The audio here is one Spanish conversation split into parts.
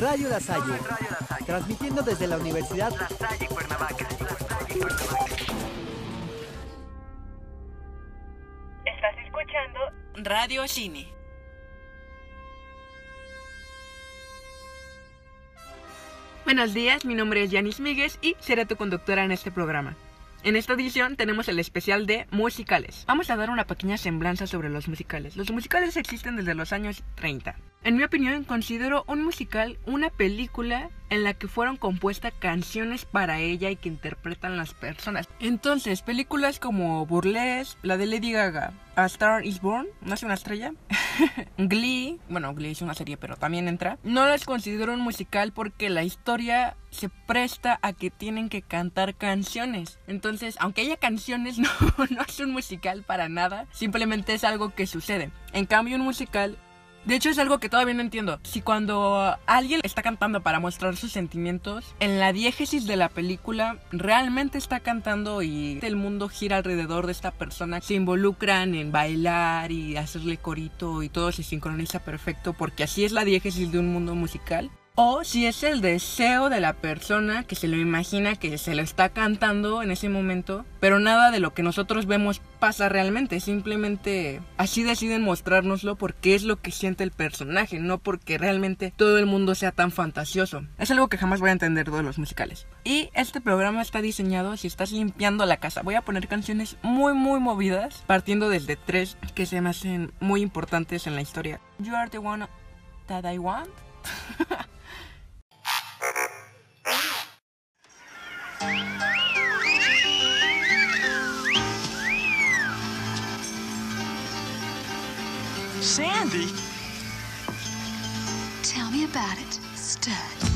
Radio La Salle, transmitiendo desde la Universidad La Salle Cuernavaca. Estás escuchando Radio Cine. Buenos días, mi nombre es Yanis Míguez y seré tu conductora en este programa. En esta edición tenemos el especial de musicales. Vamos a dar una pequeña semblanza sobre los musicales. Los musicales existen desde los años 30. En mi opinión, considero un musical una película en la que fueron compuestas canciones para ella y que interpretan las personas. Entonces, películas como Burlesque, la de Lady Gaga, A Star is Born, ¿no es una estrella? Glee, bueno, Glee es una serie, pero también entra. No las considero un musical porque la historia se presta a que tienen que cantar canciones. Entonces, aunque haya canciones, no, no es un musical para nada. Simplemente es algo que sucede. En cambio, un musical de hecho es algo que todavía no entiendo. Si cuando alguien está cantando para mostrar sus sentimientos, en la diégesis de la película realmente está cantando y el mundo gira alrededor de esta persona, se involucran en bailar y hacerle corito y todo se sincroniza perfecto porque así es la diégesis de un mundo musical. O si es el deseo de la persona que se lo imagina que se lo está cantando en ese momento, pero nada de lo que nosotros vemos pasa realmente, simplemente así deciden mostrárnoslo porque es lo que siente el personaje, no porque realmente todo el mundo sea tan fantasioso. Es algo que jamás voy a entender de los musicales. Y este programa está diseñado si estás limpiando la casa. Voy a poner canciones muy muy movidas, partiendo desde tres que se me hacen muy importantes en la historia. You are the one that I want. Sandy? Tell me about it, stud.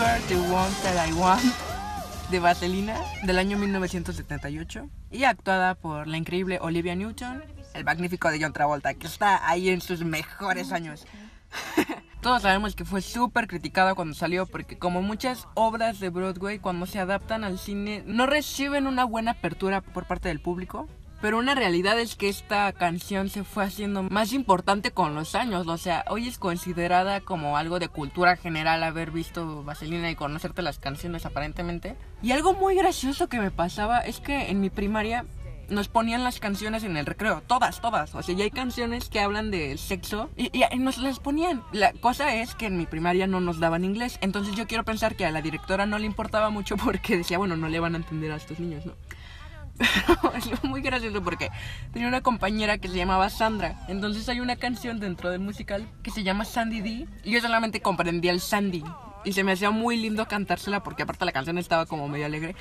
The one that I want. de Vaselina del año 1978 y actuada por la increíble Olivia Newton, el magnífico de John Travolta, que está ahí en sus mejores años. Todos sabemos que fue súper criticada cuando salió porque como muchas obras de Broadway cuando se adaptan al cine no reciben una buena apertura por parte del público. Pero una realidad es que esta canción se fue haciendo más importante con los años. O sea, hoy es considerada como algo de cultura general haber visto Vaselina y conocerte las canciones aparentemente. Y algo muy gracioso que me pasaba es que en mi primaria nos ponían las canciones en el recreo, todas, todas. O sea, ya hay canciones que hablan de sexo y, y nos las ponían. La cosa es que en mi primaria no nos daban inglés, entonces yo quiero pensar que a la directora no le importaba mucho porque decía, bueno, no le van a entender a estos niños, ¿no? Es muy gracioso porque tenía una compañera que se llamaba Sandra. Entonces hay una canción dentro del musical que se llama Sandy D. Y yo solamente comprendía el Sandy. Y se me hacía muy lindo cantársela porque aparte la canción estaba como medio alegre.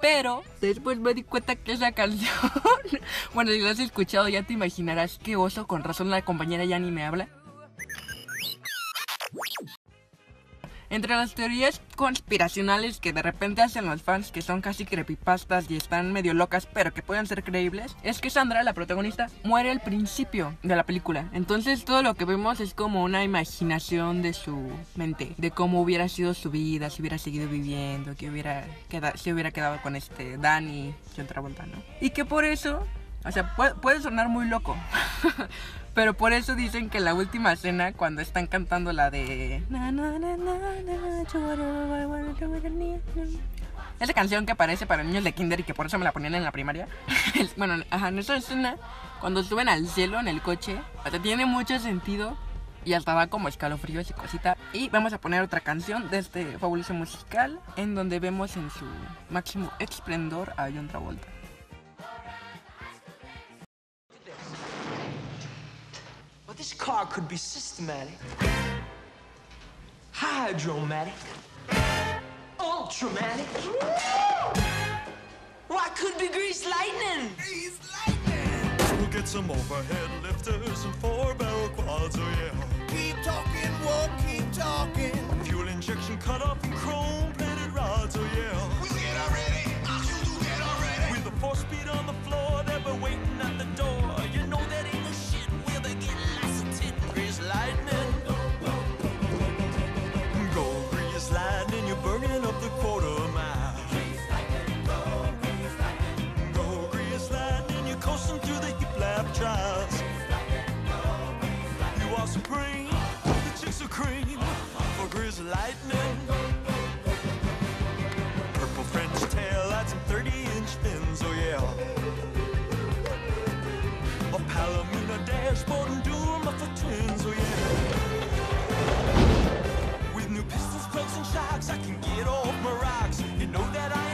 Pero después me di cuenta que esa canción, bueno, si la has escuchado ya te imaginarás qué oso, con razón la compañera ya ni me habla. Entre las teorías conspiracionales que de repente hacen los fans, que son casi creepypastas y están medio locas, pero que pueden ser creíbles, es que Sandra, la protagonista, muere al principio de la película. Entonces todo lo que vemos es como una imaginación de su mente, de cómo hubiera sido su vida, si hubiera seguido viviendo, que hubiera queda- se hubiera quedado con este Danny John Travolta, ¿no? Y que por eso, o sea, puede sonar muy loco. Pero por eso dicen que la última escena, cuando están cantando la de... Esa canción que aparece para niños de kinder y que por eso me la ponían en la primaria. Bueno, ajá, en esa escena, cuando suben al cielo en el coche, sea, tiene mucho sentido y hasta da como escalofríos y cosita. Y vamos a poner otra canción de este fabuloso musical en donde vemos en su máximo esplendor a John Travolta. Well, this car could be systematic, hydromatic, ultramatic. Well, I could be grease lightning. We'll get some overhead lifters and four barrel quads, oh yeah. Keep talking, won't keep talking. Fuel injection cut off and chrome plated rods, oh yeah. We'll get already. You'll get already. With the four speed on the floor, they'll be waiting at the door. The chicks cream for grease lightning. Purple French tail lights and 30 inch fins, oh yeah. A Palomino dashboard and dual muffler twins, oh yeah. With new pistols, plugs, and shocks, I can get off my rocks. You know that I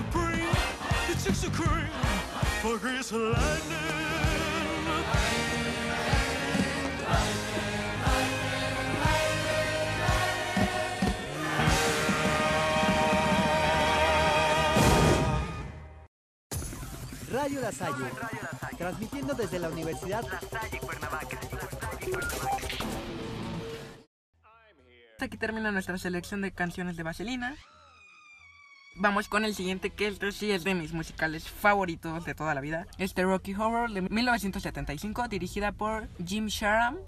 supreme. The chicks are cream for lightning. Radio La Salle. Transmitiendo desde la Universidad Aquí termina nuestra selección de canciones de Vaselina. Vamos con el siguiente, que este sí es de mis musicales favoritos de toda la vida. Este Rocky Horror de 1975, dirigida por Jim Sharam.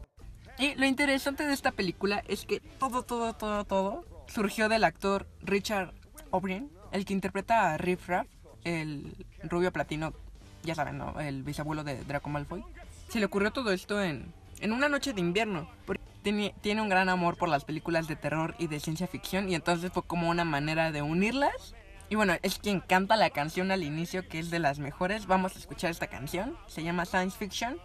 Y lo interesante de esta película es que todo, todo, todo, todo surgió del actor Richard O'Brien, el que interpreta a Riff Raff, el rubio platino, ya saben, ¿no? El bisabuelo de Draco Malfoy. Se le ocurrió todo esto en, en una noche de invierno. Porque tiene, tiene un gran amor por las películas de terror y de ciencia ficción. Y entonces fue como una manera de unirlas. Y bueno, es quien canta la canción al inicio, que es de las mejores. Vamos a escuchar esta canción. Se llama Science Fiction.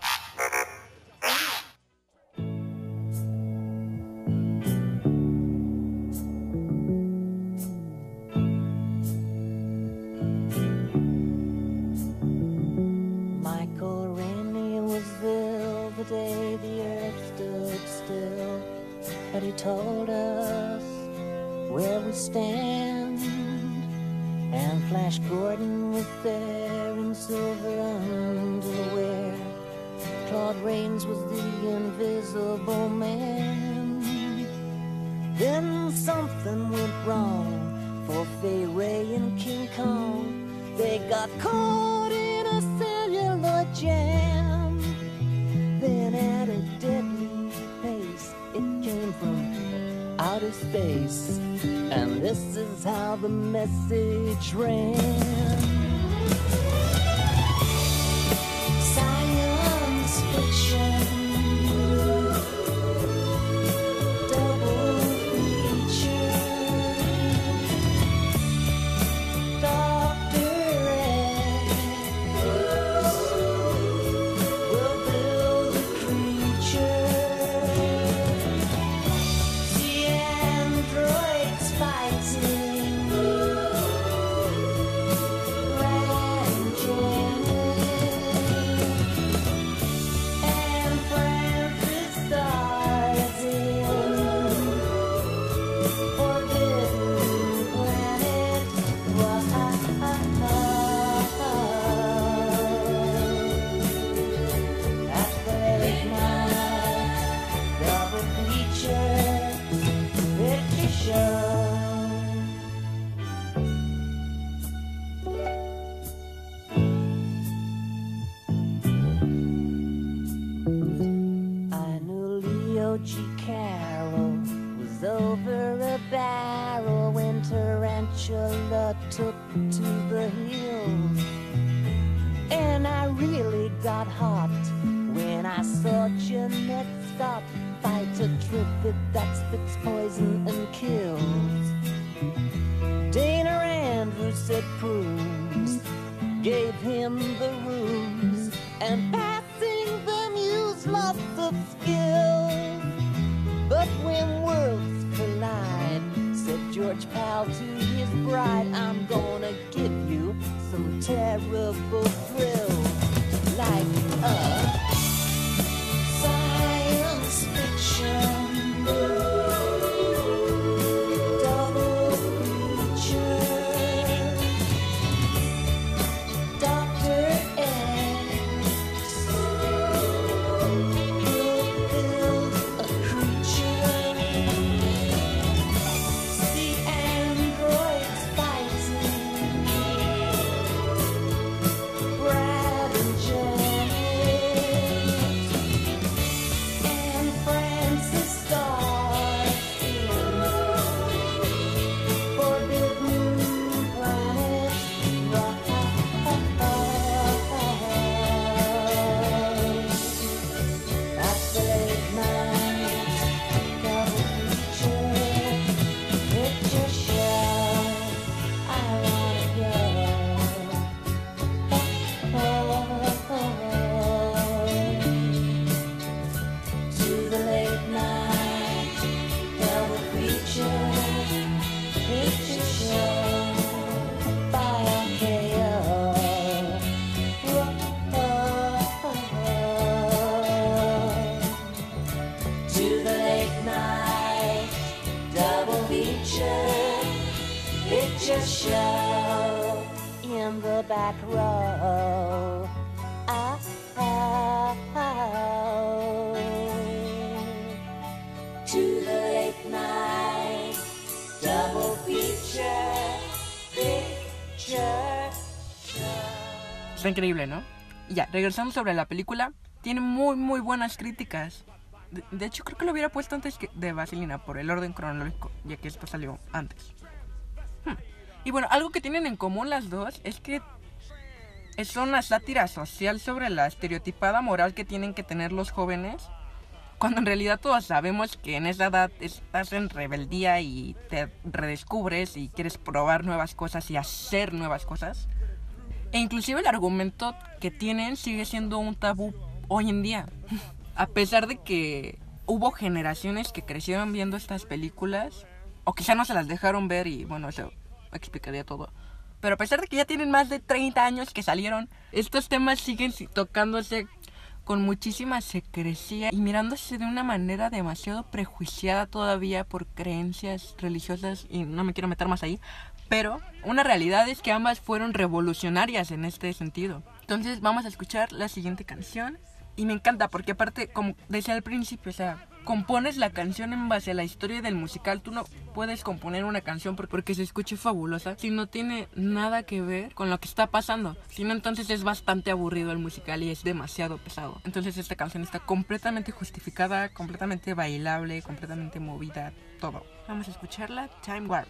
But he told us where we stand. And Flash Gordon was there in silver underwear. Claude Rains was the invisible man. Then something went wrong for Fay Ray and King Kong. They got caught in a cellular jam. Outer space. And this is how the message ran. Tarantula took to the hills. And I really got hot when I saw Jeanette Scott fight a trivet that spits poison and kills. Dana Andrews said prunes gave him the ruse and passing them used lots of skill. But when worlds collide, said George Powell to bride, I'm gonna give you some terrible Está increíble, ¿no? Ya, regresando sobre la película, tiene muy, muy buenas críticas. De, de hecho, creo que lo hubiera puesto antes que de Vaselina, por el orden cronológico, ya que esto salió antes. Hmm. Y bueno, algo que tienen en común las dos es que es una sátira social sobre la estereotipada moral que tienen que tener los jóvenes. Cuando en realidad todos sabemos que en esa edad estás en rebeldía y te redescubres y quieres probar nuevas cosas y hacer nuevas cosas. E inclusive el argumento que tienen sigue siendo un tabú hoy en día. A pesar de que hubo generaciones que crecieron viendo estas películas, o quizá no se las dejaron ver y bueno, eso explicaría todo. Pero a pesar de que ya tienen más de 30 años que salieron, estos temas siguen si- tocándose con muchísima secrecía y mirándose de una manera demasiado prejuiciada todavía por creencias religiosas y no me quiero meter más ahí, pero una realidad es que ambas fueron revolucionarias en este sentido. Entonces vamos a escuchar la siguiente canción y me encanta porque aparte como decía al principio, o sea, compones la canción en base a la historia del musical, tú no puedes componer una canción por- porque se escuche fabulosa si no tiene nada que ver con lo que está pasando. Si no, entonces es bastante aburrido el musical y es demasiado pesado. Entonces esta canción está completamente justificada, completamente bailable, completamente movida, todo. Vamos a escucharla, Time Warp.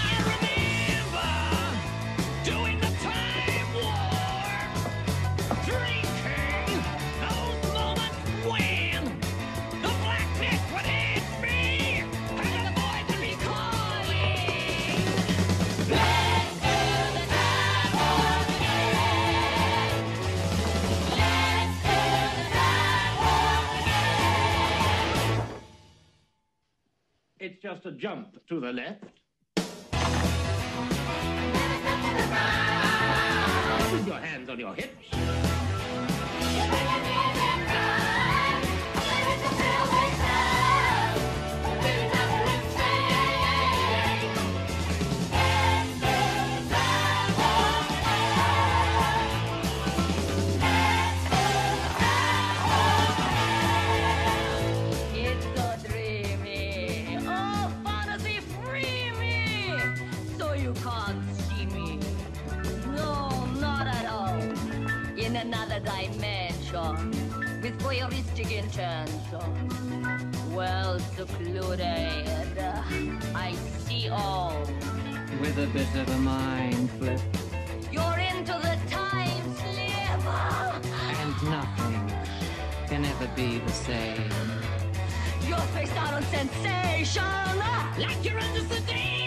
just a jump to the left. With your hands on your hips. Intention. Well secluded. I see all. With a bit of a mind flip. You're into the time slip. And nothing can ever be the same. You're faced out on sensation. Like you're under sedation.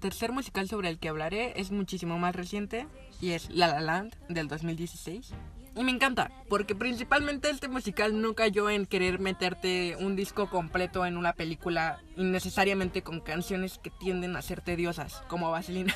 El tercer musical sobre el que hablaré es muchísimo más reciente y es La La Land del 2016. Y me encanta, porque principalmente este musical no cayó en querer meterte un disco completo en una película innecesariamente con canciones que tienden a ser tediosas, como Vaselina.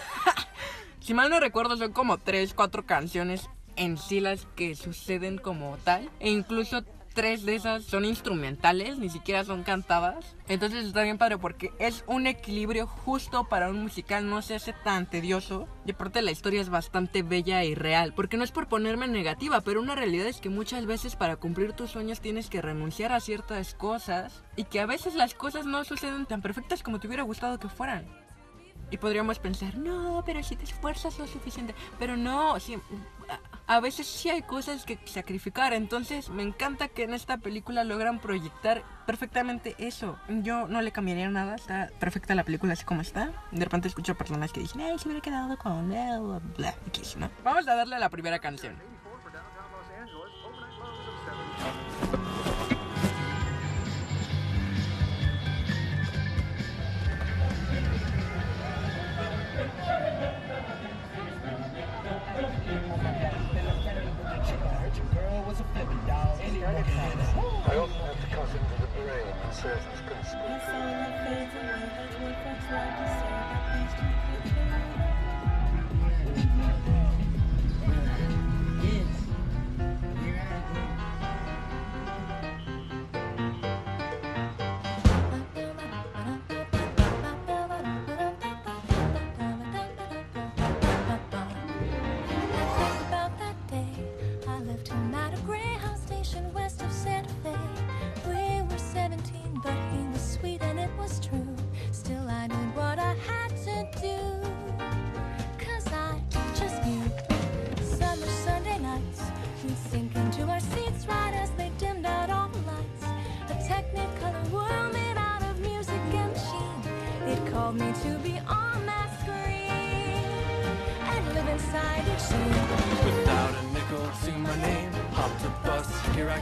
si mal no recuerdo, son como 3, 4 canciones en sí las que suceden como tal. E incluso tres de esas son instrumentales, ni siquiera son cantadas. Entonces está bien padre porque es un equilibrio justo para un musical, no se hace tan tedioso. Y aparte la historia es bastante bella y real, porque no es por ponerme negativa, pero una realidad es que muchas veces para cumplir tus sueños tienes que renunciar a ciertas cosas y que a veces las cosas no suceden tan perfectas como te hubiera gustado que fueran. Y podríamos pensar, no, pero si te esfuerzas lo suficiente. Pero no, sí, a, veces sí hay cosas que sacrificar. Entonces me encanta que en esta película logran proyectar perfectamente eso. Yo no le cambiaría nada, está perfecta la película así como está. De repente escucho personas que dicen, ay, se hubiera quedado con él, bla, bla, ¿no? Vamos a darle a la primera canción.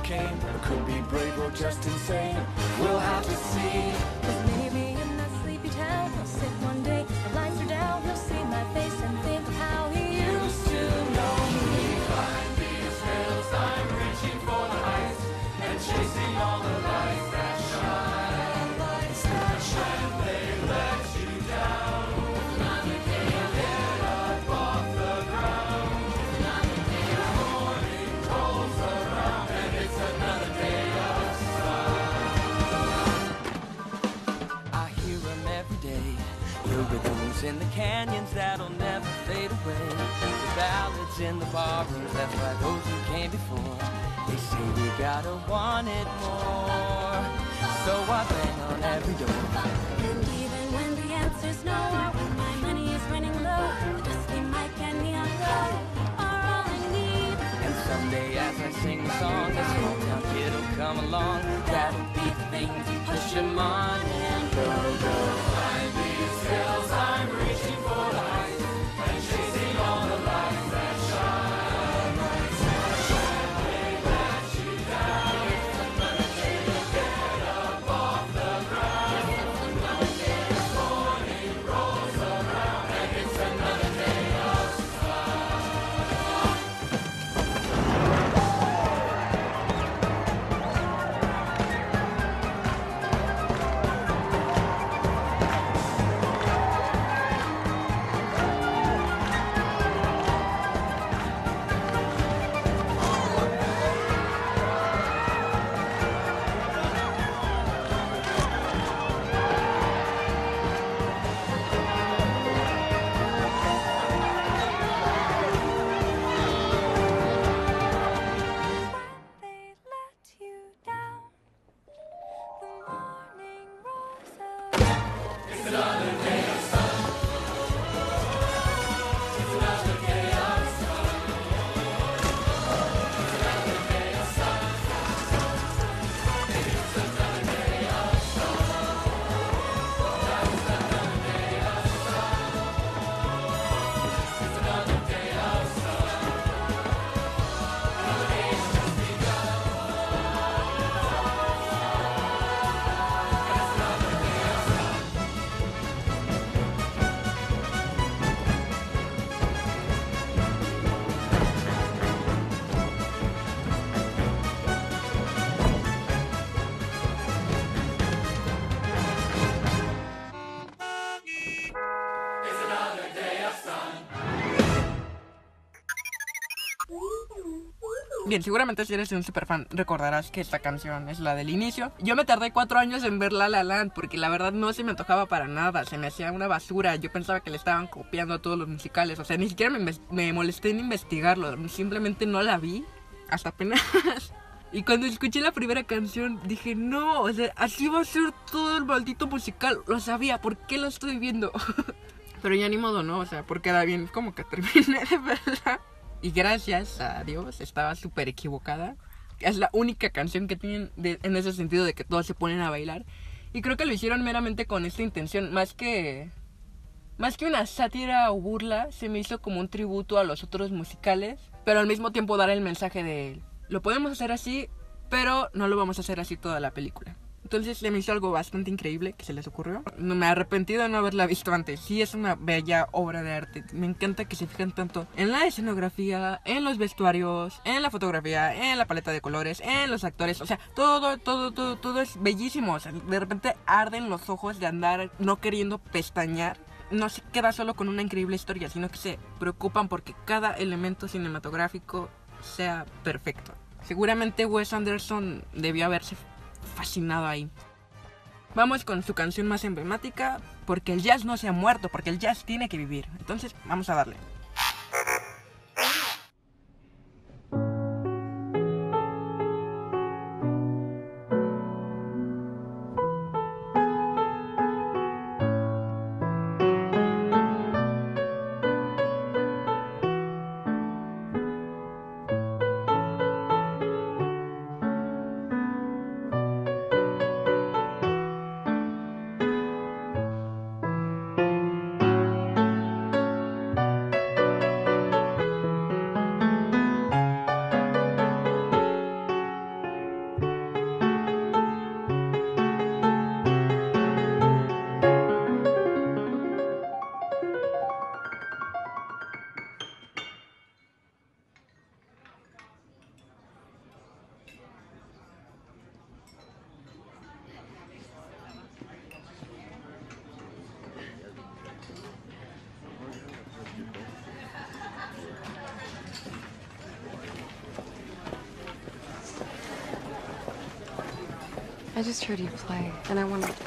Could be brave or just insane. We'll have to see. In the canyons that'll never fade away. The ballads in the barrooms left by those who came before. They say we gotta want it more. So I bang on every door. And even when the answer's no, or when my money is running low, the dusty mic and neon glow are all I need. And someday as I sing the song, this hometown kid will come along. That'll be the thing to push him on and go, go. Bien, seguramente si eres un super fan recordarás que esta canción es la del inicio. Yo me tardé cuatro años en ver La La Land porque la verdad no se me antojaba para nada, se me hacía una basura. Yo pensaba que le estaban copiando a todos los musicales, o sea, ni siquiera me, molesté en investigarlo, simplemente no la vi hasta apenas. Y cuando escuché la primera canción dije, no, o sea, así va a ser todo el maldito musical. Lo sabía, ¿por qué lo estoy viendo? Pero ya ni modo, ¿no? O sea, porque era bien como que terminé de verla. Y gracias a Dios, estaba súper equivocada. Es la única canción que tienen de- en ese sentido de que todos se ponen a bailar. Y creo que lo hicieron meramente con esta intención, más que... Más que una sátira o burla, se me hizo como un tributo a los otros musicales, pero al mismo tiempo dar el mensaje de lo podemos hacer así, pero no lo vamos a hacer así toda la película. Entonces se me hizo algo bastante increíble que se les ocurrió. No me arrepentí de no haberla visto antes. Sí es una bella obra de arte. Me encanta que se fijen tanto en la escenografía, en los vestuarios, en la fotografía, en la paleta de colores, en los actores. O sea, todo, todo, todo, todo es bellísimo. O sea, de repente arden los ojos de andar no queriendo pestañear no se queda solo con una increíble historia, sino que se preocupan porque cada elemento cinematográfico sea perfecto. Seguramente Wes Anderson debió haberse fascinado ahí. Vamos con su canción más emblemática, porque el jazz no se ha muerto, porque el jazz tiene que vivir. Entonces, vamos a darle. I just heard you play, and I want to.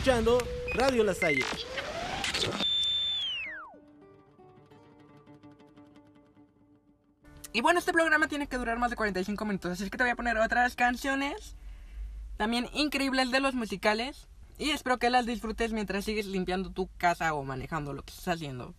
escuchando Radio La Salle. Y bueno, este programa tiene que durar más de 45 minutos, así que te voy a poner otras canciones también increíbles de los musicales. Y espero que las disfrutes mientras sigues limpiando tu casa o manejando lo que estás haciendo.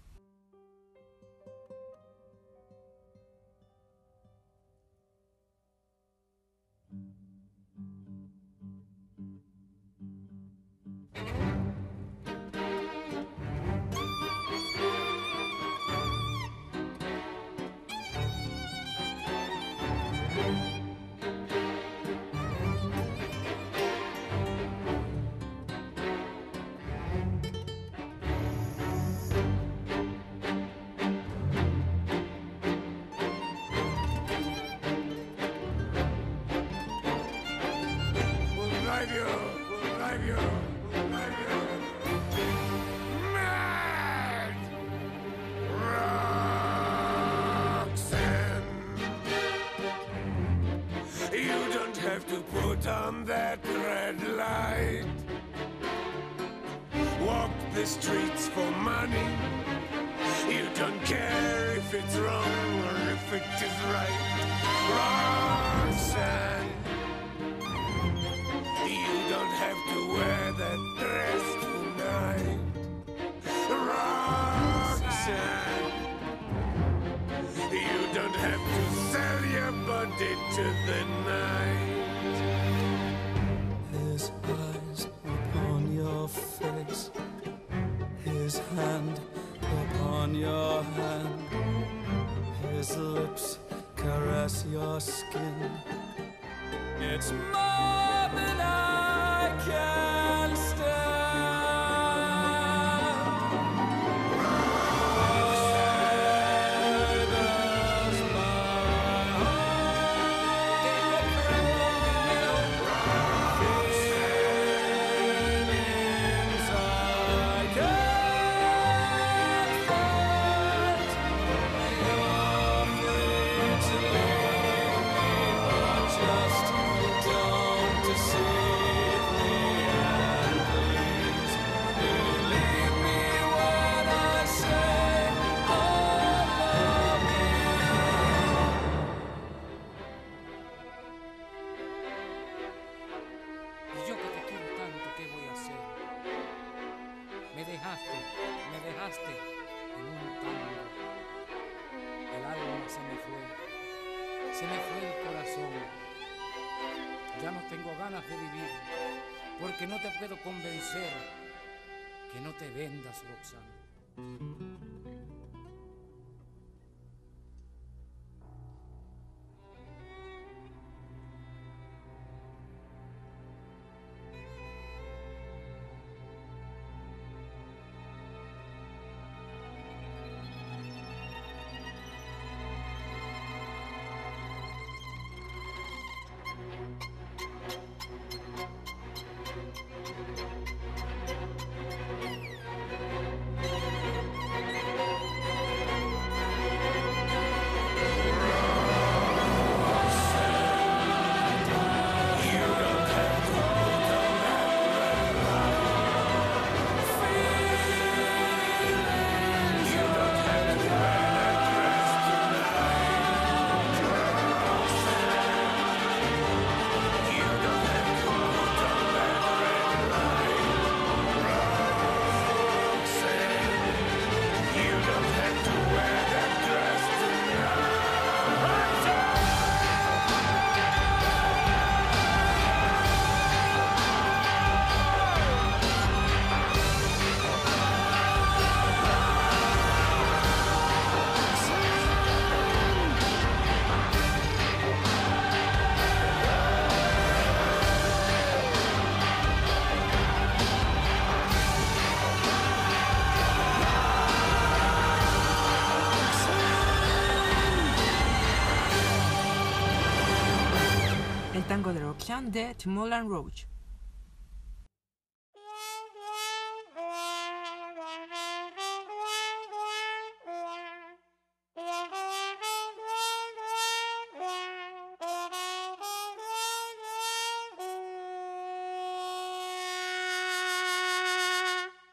Clan de Moulin Rouge.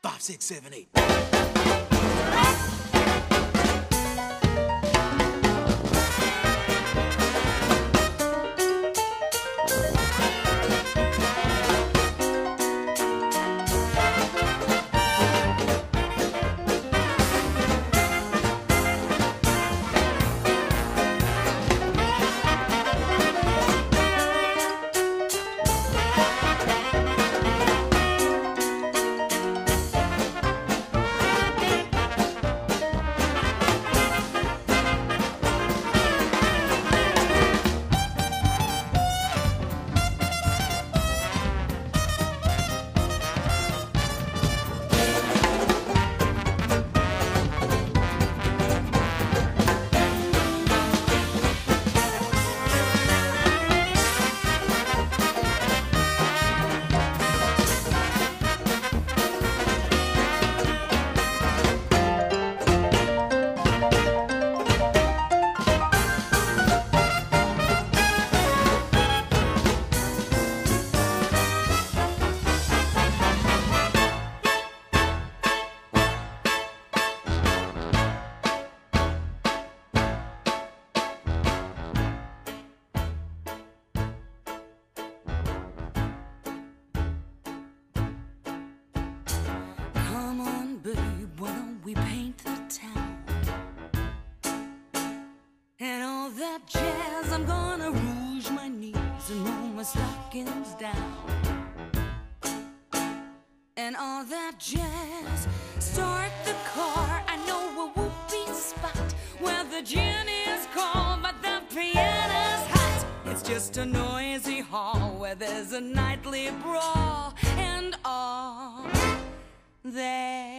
Five, six, seven, eight. jazz. Start the car, I know a whooping spot where the gin is cold, but the piano's hot. It's just a noisy hall where there's a nightly brawl and all there.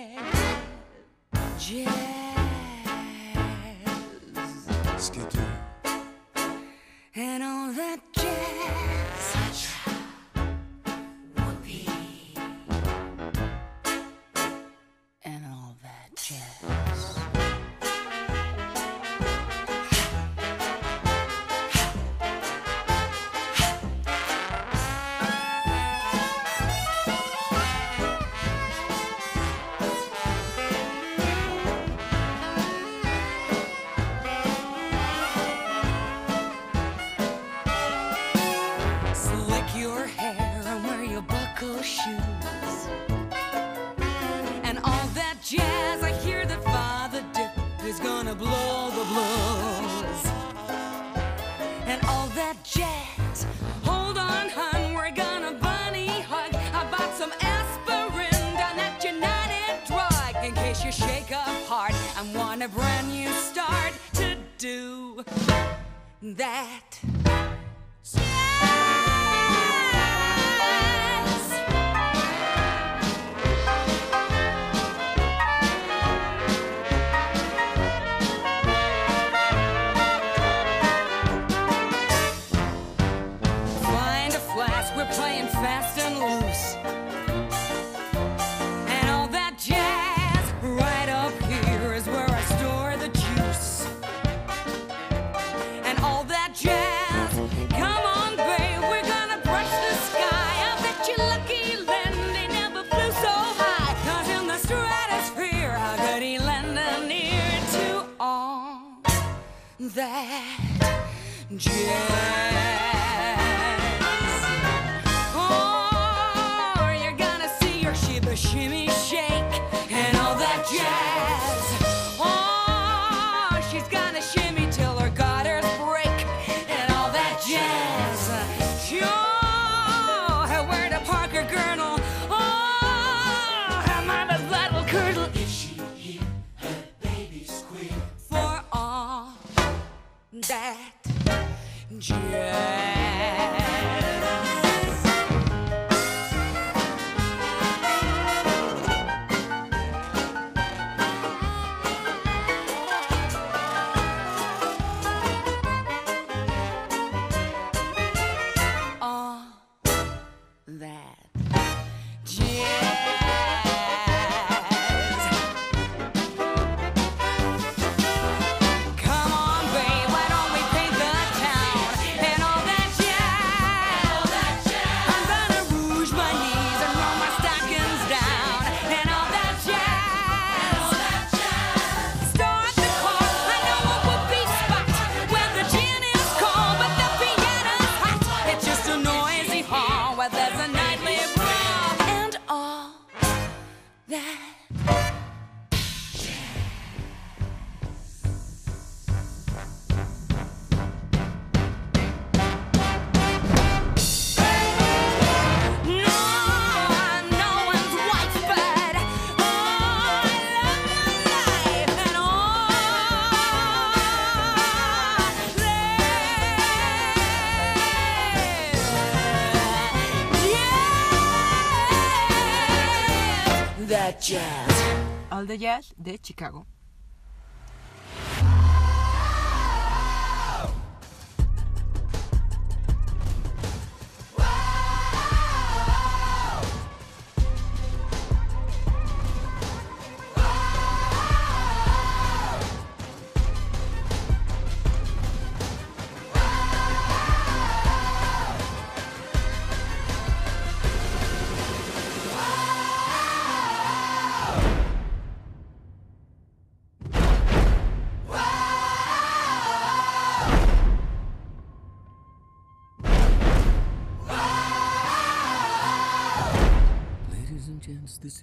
jazz. All the Jazz de Chicago.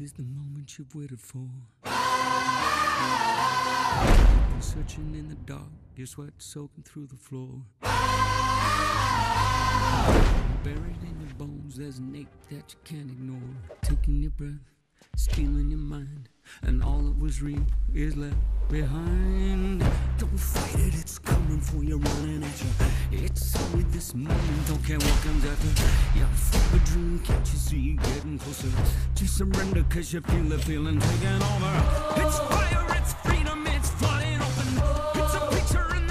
is the moment you've waited for. You're searching in the dark, your sweat soaking through the floor. Buried in your bones, there's an ache that you can't ignore. Taking your breath, stealing your mind and all that was real is left behind. Don't fight it, it's coming for you, running at you. It's only this moment, don't care what comes after. Full of dream, can't you see you getting closer? Just surrender, cause you feel the feeling taking over. It's fire, it's freedom, it's flying open. It's a picture in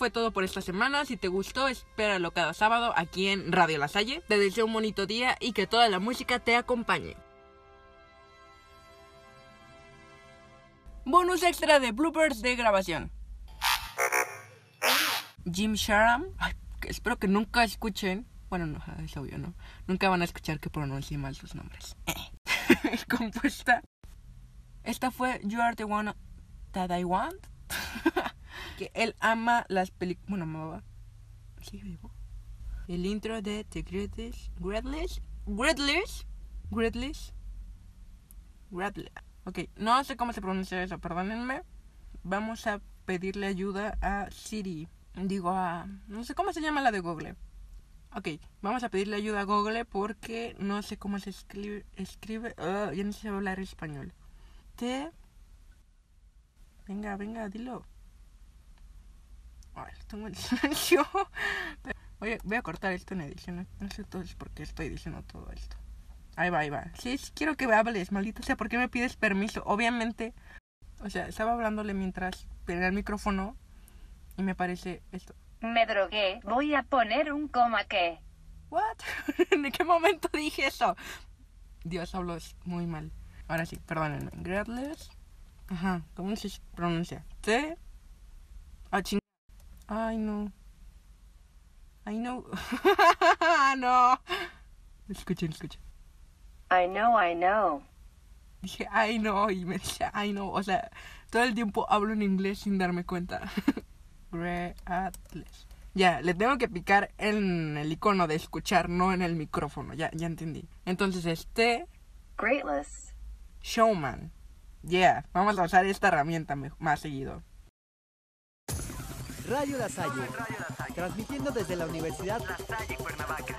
fue todo por esta semana. Si te gustó, espéralo cada sábado aquí en Radio La Salle. Te deseo un bonito día y que toda la música te acompañe. Bonus extra de bloopers de grabación. Jim Sharam. Ay, espero que nunca escuchen. Bueno, no, es obvio, ¿no? Nunca van a escuchar que pronuncie mal sus nombres. Compuesta. Esta fue You Are the One That I Want. que él ama las películas. Bueno, amaba. ¿Sigue vivo? El intro de The Greatest. Greatest. Greatest. Greatest. Greatest. Ok, no sé cómo se pronuncia eso, perdónenme. Vamos a pedirle ayuda a Siri. Digo a... No sé cómo se llama la de Google. Ok, vamos a pedirle ayuda a Google porque no sé cómo se escribe... escribe ah, ya no sé hablar español. T... Venga, venga, dilo. Ay, lo tengo en silencio. Oye, voy a cortar esto en edición. No, sé todo es por qué estoy diciendo todo esto. Ahí va, ahí va. Sí, sí quiero que me hables, maldita sea. ¿Por qué me pides permiso? Obviamente, o sea, estaba hablándole mientras tenía el micrófono y me parece esto. Me drogué. Voy a poner un coma que. ¿What? ¿En qué momento dije eso? Dios, hablo muy mal. Ahora sí, perdónenme. Gradless. Ajá, ¿cómo se pronuncia? T. Ah, ching. Ay, no. Ay, no. no. Escuchen, escuchen. I know, I know. Dije, ay, no. Y me dice, ay, no. O sea, todo el tiempo hablo en inglés sin darme cuenta. Gradless. Ya, le tengo que picar en el icono de escuchar, no en el micrófono. Ya, ya entendí. Entonces, este. Greatless. Showman. Yeah, vamos a usar esta herramienta me- más seguido. Radio La Salle, transmitiendo desde la Universidad La Salle Cuernavaca.